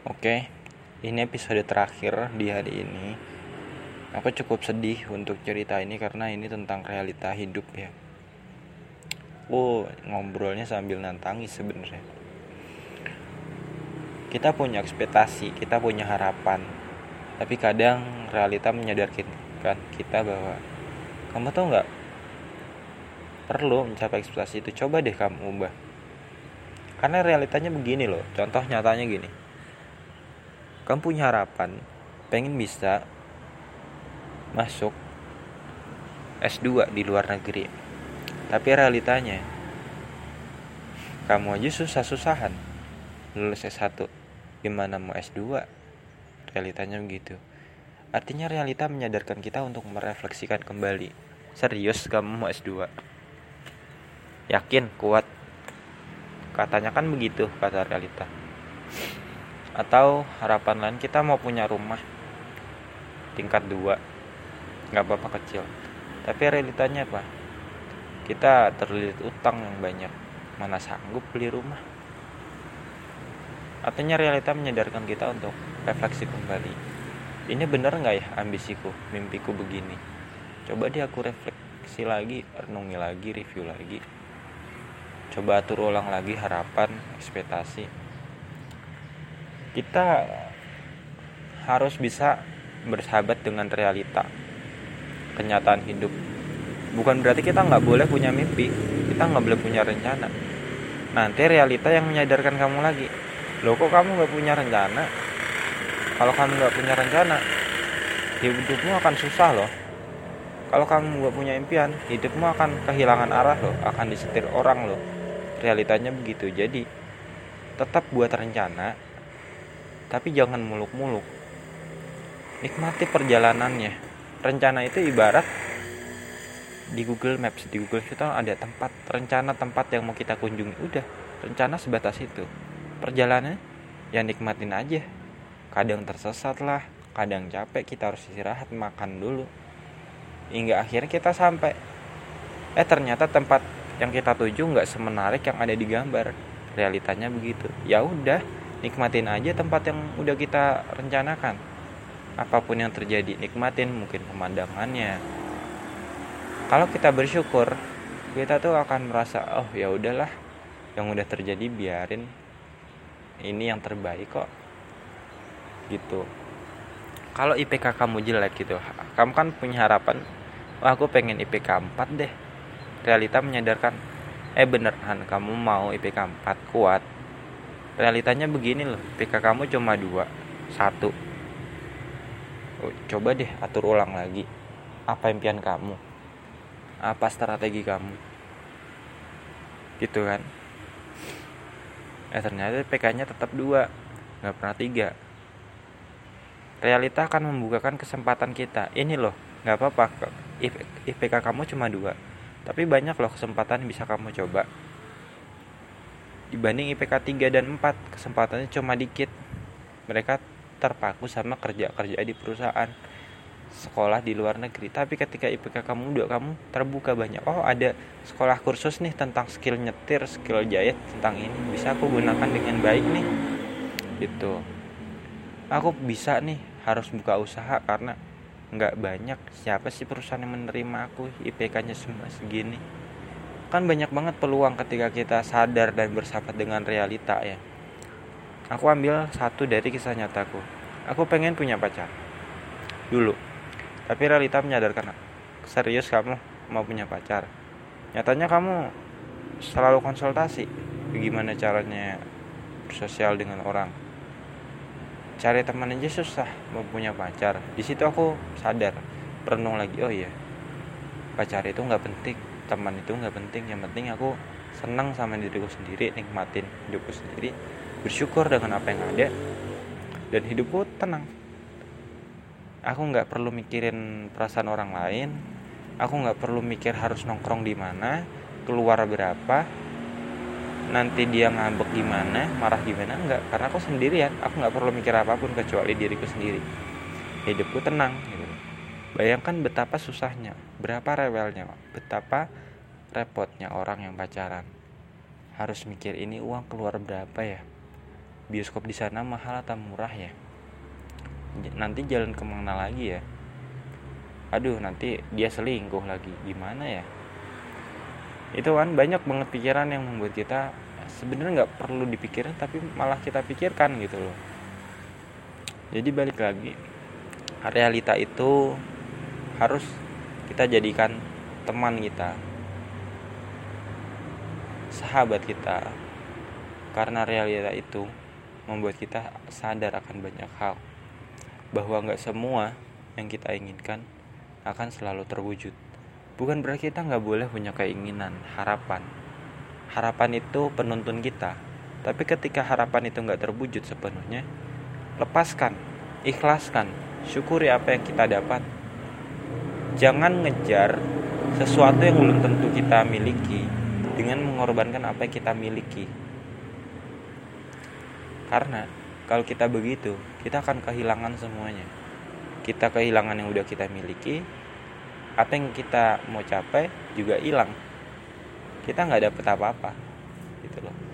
Oke, ini episode terakhir di hari ini. Aku cukup sedih untuk cerita ini karena ini tentang realita hidup ya. Oh, ngobrolnya sambil nantangis sebenarnya. Kita punya ekspektasi, kita punya harapan. Tapi kadang realita menyadarkan kita bahwa kamu tuh nggak perlu mencapai ekspektasi itu. Coba deh kamu ubah. Karena realitanya begini loh. Contoh nyatanya gini kamu punya harapan? Pengen bisa masuk S2 di luar negeri. Tapi realitanya kamu aja susah-susahan lulus S1 gimana mau S2 realitanya begitu. Artinya realita menyadarkan kita untuk merefleksikan kembali. Serius kamu mau S2 yakin? Kuat? Katanya kan begitu kata realita atau harapan lain kita mau punya rumah. Tingkat dua. Nggak apa-apa kecil. Tapi realitanya apa kita terlilit utang yang banyak. Mana sanggup beli rumah? Artinya realita menyadarkan kita untuk refleksi kembali. Ini benar nggak ya ambisiku mimpiku begini? Coba dia aku refleksi lagi renungi lagi review lagi. Coba atur ulang lagi harapan ekspektasi kita harus bisa bersahabat dengan realita kenyataan hidup. Bukan berarti kita nggak boleh punya mimpi kita nggak boleh punya rencana. Nanti realita yang menyadarkan kamu lagi. Loh kok kamu nggak punya rencana? Kalau kamu nggak punya rencana hidupmu akan susah loh. Kalau kamu nggak punya impian hidupmu akan kehilangan arah loh akan disetir orang loh. Realitanya begitu. Jadi tetap buat rencana tapi jangan muluk-muluk. Nikmati perjalanannya. Rencana itu ibarat di Google Maps di Google itu ada tempat rencana tempat yang mau kita kunjungi. Udah rencana sebatas itu. Perjalanan ya nikmatin aja. Kadang tersesat lah kadang capek kita harus istirahat makan dulu. Hingga akhirnya kita sampai. Eh ternyata tempat yang kita tuju nggak semenarik yang ada di gambar. Realitanya begitu. Ya udah nikmatin aja tempat yang udah kita rencanakan. Apa pun yang terjadi nikmatin mungkin pemandangannya. Kalau kita bersyukur kita tuh akan merasa oh ya udahlah yang udah terjadi biarin. Ini yang terbaik kok. Gitu. Kalau IPK kamu jelek gitu kamu kan punya harapan wah aku pengen IPK 4 deh. Realita menyadarkan eh beneran kamu mau IPK 4 kuat realitanya begini loh PK kamu cuma dua satu. Oh, coba deh atur ulang lagi. Apa impian kamu? Apa strategi kamu? Gitu kan? Eh ternyata PK nya tetap dua nggak pernah tiga. Realita akan membukakan kesempatan kita. Ini loh nggak apa-apa IPK kamu cuma dua tapi banyak loh kesempatan bisa kamu coba dibanding IPK 3 dan 4 kesempatannya cuma dikit. Mereka terpaku sama kerja-kerja di perusahaan sekolah di luar negeri. Tapi ketika IPK kamu udah kamu terbuka banyak oh ada sekolah kursus nih tentang skill nyetir skill jahit tentang ini bisa aku gunakan dengan baik nih. Gitu. Aku bisa nih harus buka usaha karena nggak banyak. Siapa sih perusahaan yang menerima aku? IPK nya semua segini kan banyak banget peluang ketika kita sadar dan bersahabat dengan realita ya. Aku ambil satu dari kisah nyataku. Aku pengen punya pacar. Dulu. Tapi realita menyadarkan serius kamu mau punya pacar? Nyatanya kamu selalu konsultasi gimana caranya bersosial dengan orang. Cari teman aja susah mau punya pacar. Di situ aku sadar perenung lagi oh iya pacar itu nggak penting teman itu nggak penting. Yang penting aku senang sama diriku sendiri nikmatin hidupku sendiri bersyukur dengan apa yang ada dan hidupku tenang. Aku nggak perlu mikirin perasaan orang lain. Aku nggak perlu mikir harus nongkrong di mana keluar berapa nanti dia ngambek gimana marah gimana nggak. Karena aku sendirian. Aku nggak perlu mikir apa pun kecuali diriku sendiri. Hidupku tenang. gitu. Bayangkan betapa susahnya berapa rewelnya betapa repotnya orang yang pacaran. Harus mikir ini uang keluar berapa ya? Bioskop di sana mahal atau murah ya? Nanti jalan ke mana lagi ya? Aduh nanti dia selingkuh lagi. Gimana ya? Itu kan banyak banget pikiran yang membuat kita sebenarnya nggak perlu dipikirin tapi malah kita pikirkan gitu loh. Jadi balik lagi realita itu harus kita jadikan teman kita sahabat kita. Karena realita itu membuat kita sadar akan banyak hal bahwa nggak semua yang kita inginkan akan selalu terwujud. Bukan berarti kita nggak boleh punya keinginan harapan. Harapan itu penuntun kita. Tapi ketika harapan itu nggak terwujud sepenuhnya lepaskan ikhlaskan syukuri apa yang kita dapat jangan ngejar sesuatu yang belum tentu kita miliki dengan mengorbankan apa yang kita miliki. Karena kalau kita begitu kita akan kehilangan semuanya. Kita kehilangan yang udah kita miliki apa yang kita mau capai juga hilang. Kita nggak dapet apa-apa gitu loh